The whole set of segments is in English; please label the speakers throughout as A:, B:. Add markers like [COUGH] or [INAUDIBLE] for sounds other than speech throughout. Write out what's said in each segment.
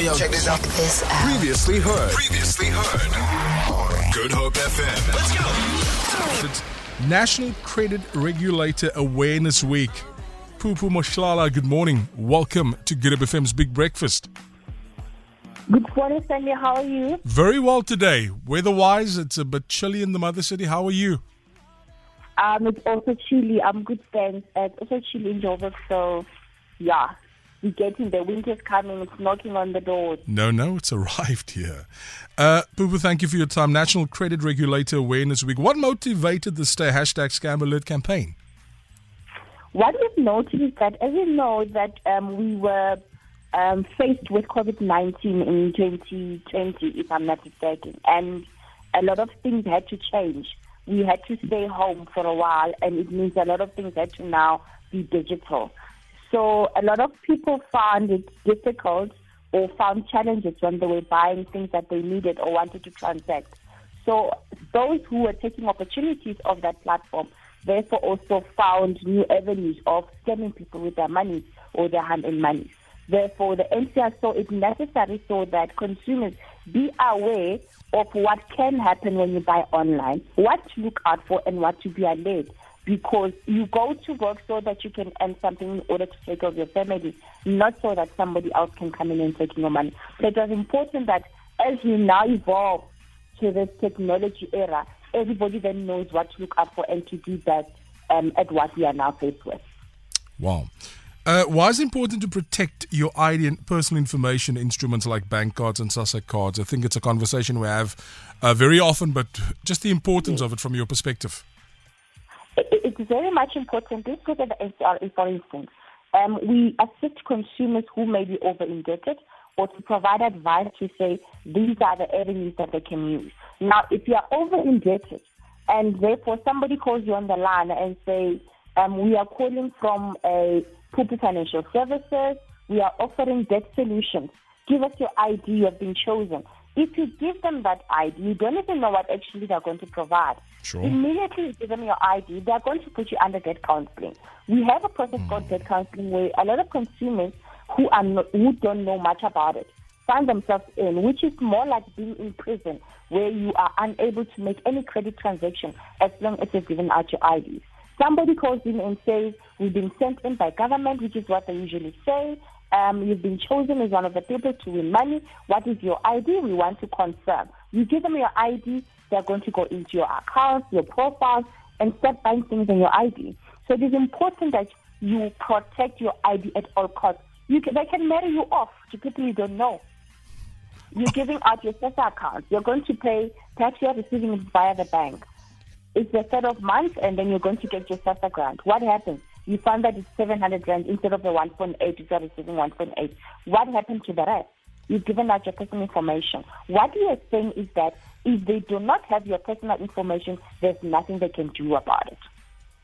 A: yo, yo. Check this out.
B: This out.
C: Previously heard. Previously heard. Good Hope FM. Let's go.
D: It's National Credit Regulator Awareness Week. Phupu Mohlala, good morning. Welcome to Good Hope FM's Big Breakfast.
E: Good morning, Sandy. How are you?
D: Very well today. Weather-wise, it's a bit chilly in the mother city. How are you?
E: Um, it's also chilly. I'm good, thanks. It's also chilly in Joburg, so yeah, we're getting the winter's coming. It's knocking on the doors.
D: No, no, it's [LAUGHS] arrived here. Uh, Phupu, thank you for your time. National Credit Regulator Awareness Week. What motivated the stay hashtag Scam Alert campaign?
E: What we've noticed is that, as you know, that um, we were um, faced with COVID-19 in 2020, if I'm not mistaken, and a lot of things had to change. We had to stay home for a while, and it means a lot of things had to now be digital. So a lot of people found it difficult or found challenges when they were buying things that they needed or wanted to transact. So those who were taking opportunities of that platform therefore also found new avenues of scamming people with their money or their hand-in money. Therefore, the NCR saw it necessary so that consumers be aware of what can happen when you buy online, what to look out for, and what to be alert. Because you go to work so that you can earn something in order to take care of your family, not so that somebody else can come in and take your money. So it was important that as we now evolve to this technology era, everybody then knows what to look out for and to do that um, at what we are now faced with.
D: Wow. Uh, why is it important to protect your ID and personal information instruments like bank cards and SASSA cards? I think it's a conversation we have uh, very often, but just the importance of it from your perspective.
E: It- It's very much important. Let's look at the SRA, for instance. Um, we assist consumers who may be over indebted or to provide advice to say these are the avenues that they can use. Now, if you are over indebted and therefore somebody calls you on the line and say, um, we are calling from a Phupu Financial Services, we are offering debt solutions. Give us your ID, you have been chosen. If you give them that ID, you don't even know what actually they're going to provide.
D: Sure.
E: Immediately you give them your ID, they're going to put you under debt counseling. We have a process called hmm. debt counseling where a lot of consumers who are not, who don't know much about it find themselves in, which is more like being in prison, where you are unable to make any credit transaction as long as you've given out your IDs. Somebody calls in and says, We've been sent in by government, which is what they usually say. Um, you've been chosen as one of the people to win money. What is your ID? We want to confirm. You give them your ID, they're going to go into your accounts, your profiles, and start buying things on your ID. So it is important that you protect your ID at all costs. You can, they can marry you off to people you don't know. You're giving out your SASSA account. You're going to pay tax you're receiving it via the bank. It's the third of month, and then you're going to get your SASSA grant. What happens? You find that it's 700 rand instead of the 1.8, you are receiving 1.8. What happened to the rest? You've given out your personal information. What we are saying is that if they do not have your personal information, there's nothing they can do about it.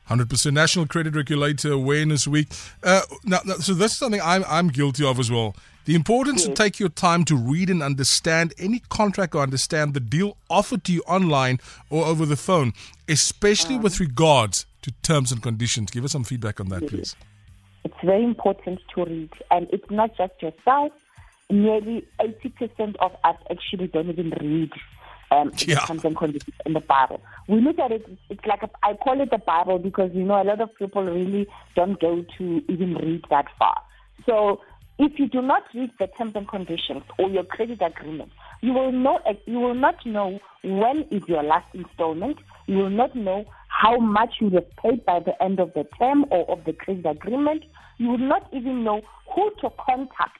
D: 100% National Credit Regulator Awareness Week. Uh, now, now, so this is something I'm, I'm guilty of as well. The importance to take your time to read and understand any contract or understand the deal offered to you online or over the phone, especially with regards to terms and conditions. Give us some feedback on that, please.
E: It's very important to read, and it's not just yourself. Nearly 80% of us actually don't even read um, the
D: Yeah.
E: terms and conditions in the Bible. We look at it, it's like a, I call it the Bible because, you know, a lot of people really don't go to even read that far. So if you do not read the terms and conditions or your credit agreement, you will know you will not know when is your last installment. You will not know how much you have paid by the end of the term or of the credit agreement. You will not even know who to contact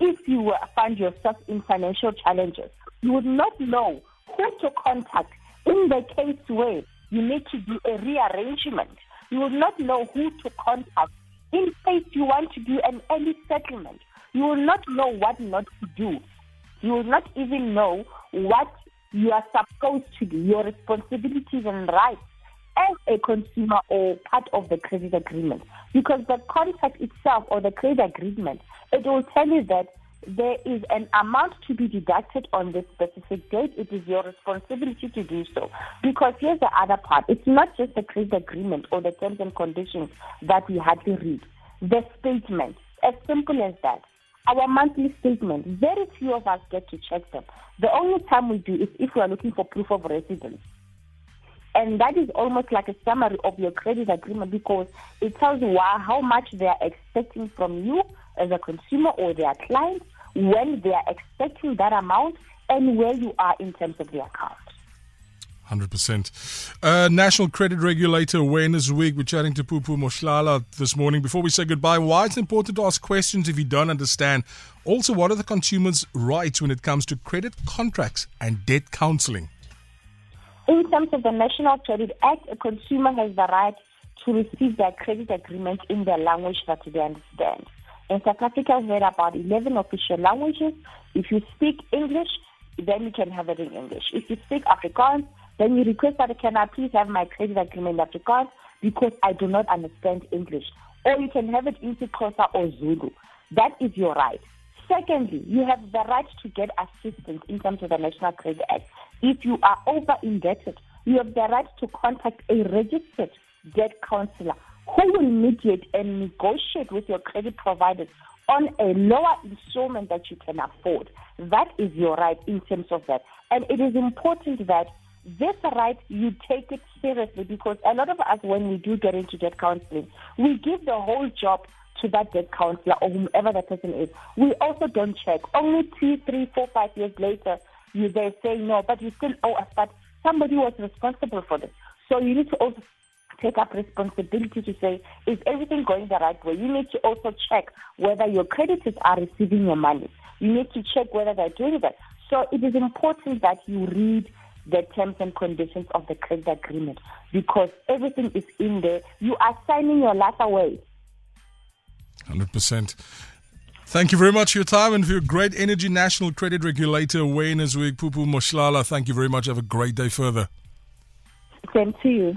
E: if you find yourself in financial challenges. You would not know who to contact in the case where you need to do a rearrangement. You will not know who to contact in case you want to do an early settlement. You will not know what not to do. You will not even know what you are supposed to do, your responsibilities and rights as a consumer or part of the credit agreement. Because the contract itself or the credit agreement, it will tell you that there is an amount to be deducted on this specific date. It is your responsibility to do so. Because here's the other part. It's not just the credit agreement or the terms and conditions that we hardly read. The statement, as simple as that. our monthly statement, very few of us get to check them. The only time we do is if we are looking for proof of residence. And that is almost like a summary of your credit agreement because it tells you how much they are expecting from you as a consumer or their client, when they are expecting that amount, and where you are in terms of the account.
D: 100%. Uh, National Credit Regulator Awareness Week. We're chatting to Phupu Mohlala this morning. Before we say goodbye, why it's important to ask questions if you don't understand. Also, what are the consumer's rights when it comes to credit contracts and debt counseling?
E: In terms of the National Credit Act, a consumer has the right to receive their credit agreement in the language that they understand. In South Africa, we have about 11 official languages. If you speak English, then you can have it in English. If you speak Afrikaans, then you request that can I please have my credit agreement in Afrikaans because I do not understand English. Or you can have it in Xhosa or Zulu. That is your right. Secondly, you have the right to get assistance in terms of the National Credit Act. If you are over indebted, you have the right to contact a registered debt counselor who will mediate and negotiate with your credit providers on a lower installment that you can afford. That is your right in terms of that. And it is important that this right, you take it seriously because a lot of us, when we do get into debt counseling, we give the whole job to that debt counselor or whomever that person is. We also don't check. Only two, three, four, five years later, you they say no, but you still owe us. But somebody was responsible for this. So you need to also take up responsibility to say, is everything going the right way? You need to also check whether your creditors are receiving your money. You need to check whether they're doing that. So it is important that you read the terms and conditions of the credit agreement because everything is in there. You are signing your life away.
D: 100%. Thank you very much for your time and for your great energy. National Credit Regulator Awareness Week. Phupu Mohlala. thank you very much. Have a great day further.
E: Same to you.